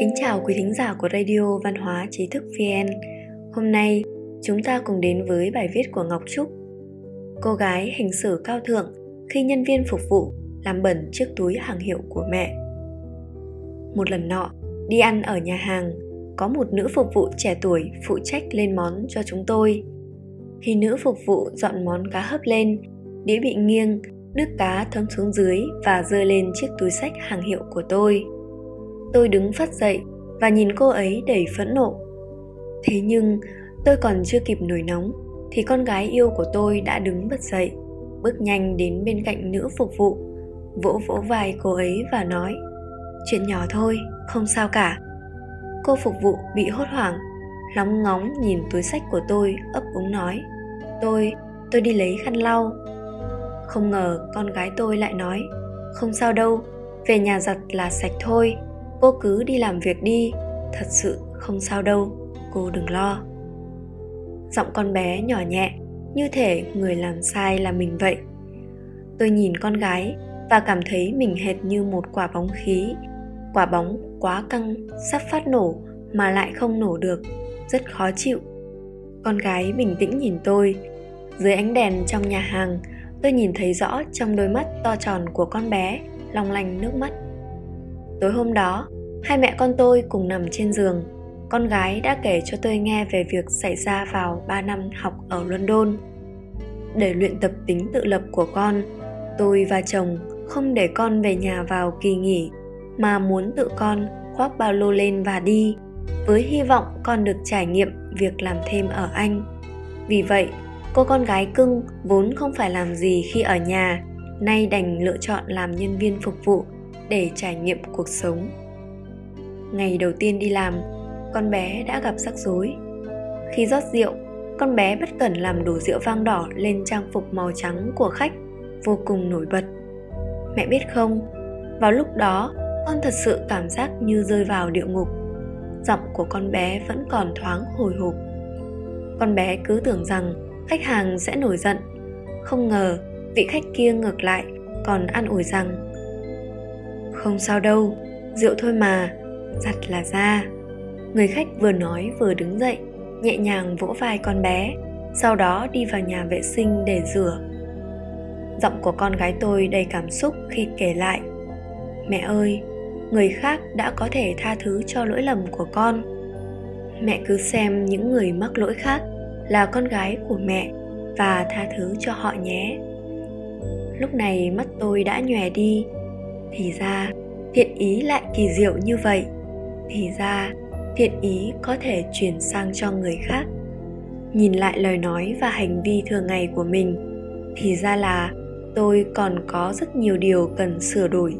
Kính chào quý thính giả của Radio Văn hóa Trí thức VN. Hôm nay chúng ta cùng đến với bài viết của Ngọc Trúc. Cô gái hành xử cao thượng khi nhân viên phục vụ làm bẩn chiếc túi hàng hiệu của mẹ. Một lần nọ, đi ăn ở nhà hàng, có một nữ phục vụ trẻ tuổi phụ trách lên món cho chúng tôi. Khi nữ phục vụ dọn món cá hấp lên, đĩa bị nghiêng, nước cá thấm xuống dưới và rơi lên chiếc túi sách hàng hiệu của tôi. Tôi đứng phát dậy và nhìn cô ấy đầy phẫn nộ. Thế nhưng, tôi còn chưa kịp nổi nóng thì con gái yêu của tôi đã đứng bật dậy, bước nhanh đến bên cạnh nữ phục vụ, vỗ vỗ vai cô ấy và nói: "Chuyện nhỏ thôi, không sao cả." Cô phục vụ bị hốt hoảng, lóng ngóng nhìn túi sách của tôi, ấp úng nói: "Tôi, tôi đi lấy khăn lau." Không ngờ con gái tôi lại nói: "Không sao đâu, về nhà giặt là sạch thôi, cô cứ đi làm việc đi, thật sự không sao đâu, cô đừng lo." Giọng con bé nhỏ nhẹ, như thể người làm sai là mình vậy. Tôi nhìn con gái và cảm thấy mình hệt như một quả bóng khí quả bóng quá căng sắp phát nổ mà lại không nổ được rất khó chịu con gái bình tĩnh nhìn tôi dưới ánh đèn trong nhà hàng tôi nhìn thấy rõ trong đôi mắt to tròn của con bé long lanh nước mắt. Tối hôm đó hai mẹ con tôi cùng nằm trên giường. Con gái đã kể cho tôi nghe về việc xảy ra vào 3 năm học ở London. Để luyện tập tính tự lập của con, tôi và chồng không để con về nhà vào kỳ nghỉ mà muốn tự con khoác ba lô lên và đi với hy vọng con được trải nghiệm việc làm thêm ở anh. Vì vậy cô con gái cưng vốn không phải làm gì khi ở nhà, nay đành lựa chọn làm nhân viên phục vụ để trải nghiệm cuộc sống. Ngày đầu tiên đi làm, con bé đã gặp rắc rối. Khi rót rượu, con bé bất cẩn làm đổ rượu vang đỏ lên trang phục màu trắng của khách, vô cùng nổi bật. Mẹ biết không, vào lúc đó, con thật sự cảm giác như rơi vào địa ngục. Giọng của con bé vẫn còn thoáng hồi hộp. Con bé cứ tưởng rằng khách hàng sẽ nổi giận. Không ngờ, vị khách kia ngược lại, còn an ủi rằng, không sao đâu, rượu thôi mà, giặt là ra người khách vừa nói vừa đứng dậy, nhẹ nhàng vỗ vai con bé, sau đó đi vào nhà vệ sinh để rửa. Giọng của con gái tôi đầy cảm xúc khi kể lại, mẹ ơi, người khác đã có thể tha thứ cho lỗi lầm của con. Mẹ cứ xem những người mắc lỗi khác là con gái của mẹ và tha thứ cho họ nhé. Lúc này mắt tôi đã nhòe đi. Thì ra, thiện ý lại kỳ diệu như vậy. Thì ra, thiện ý có thể chuyển sang cho người khác. Nhìn lại lời nói và hành vi thường ngày của mình, thì ra là tôi còn có rất nhiều điều cần sửa đổi.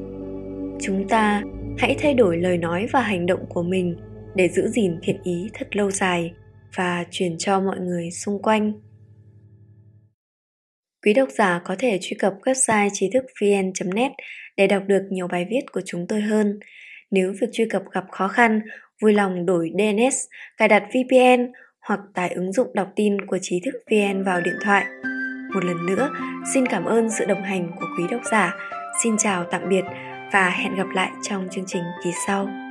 Chúng ta hãy thay đổi lời nói và hành động của mình để giữ gìn thiện ý thật lâu dài và truyền cho mọi người xung quanh. Quý độc giả có thể truy cập website trí thức vn net để đọc được nhiều bài viết của chúng tôi hơn. Nếu việc truy cập gặp khó khăn, vui lòng đổi dns cài đặt vpn hoặc tải ứng dụng đọc tin của trí thức vn vào điện thoại. Một lần nữa, xin cảm ơn sự đồng hành của quý độc giả. Xin chào tạm biệt và hẹn gặp lại trong chương trình kỳ sau.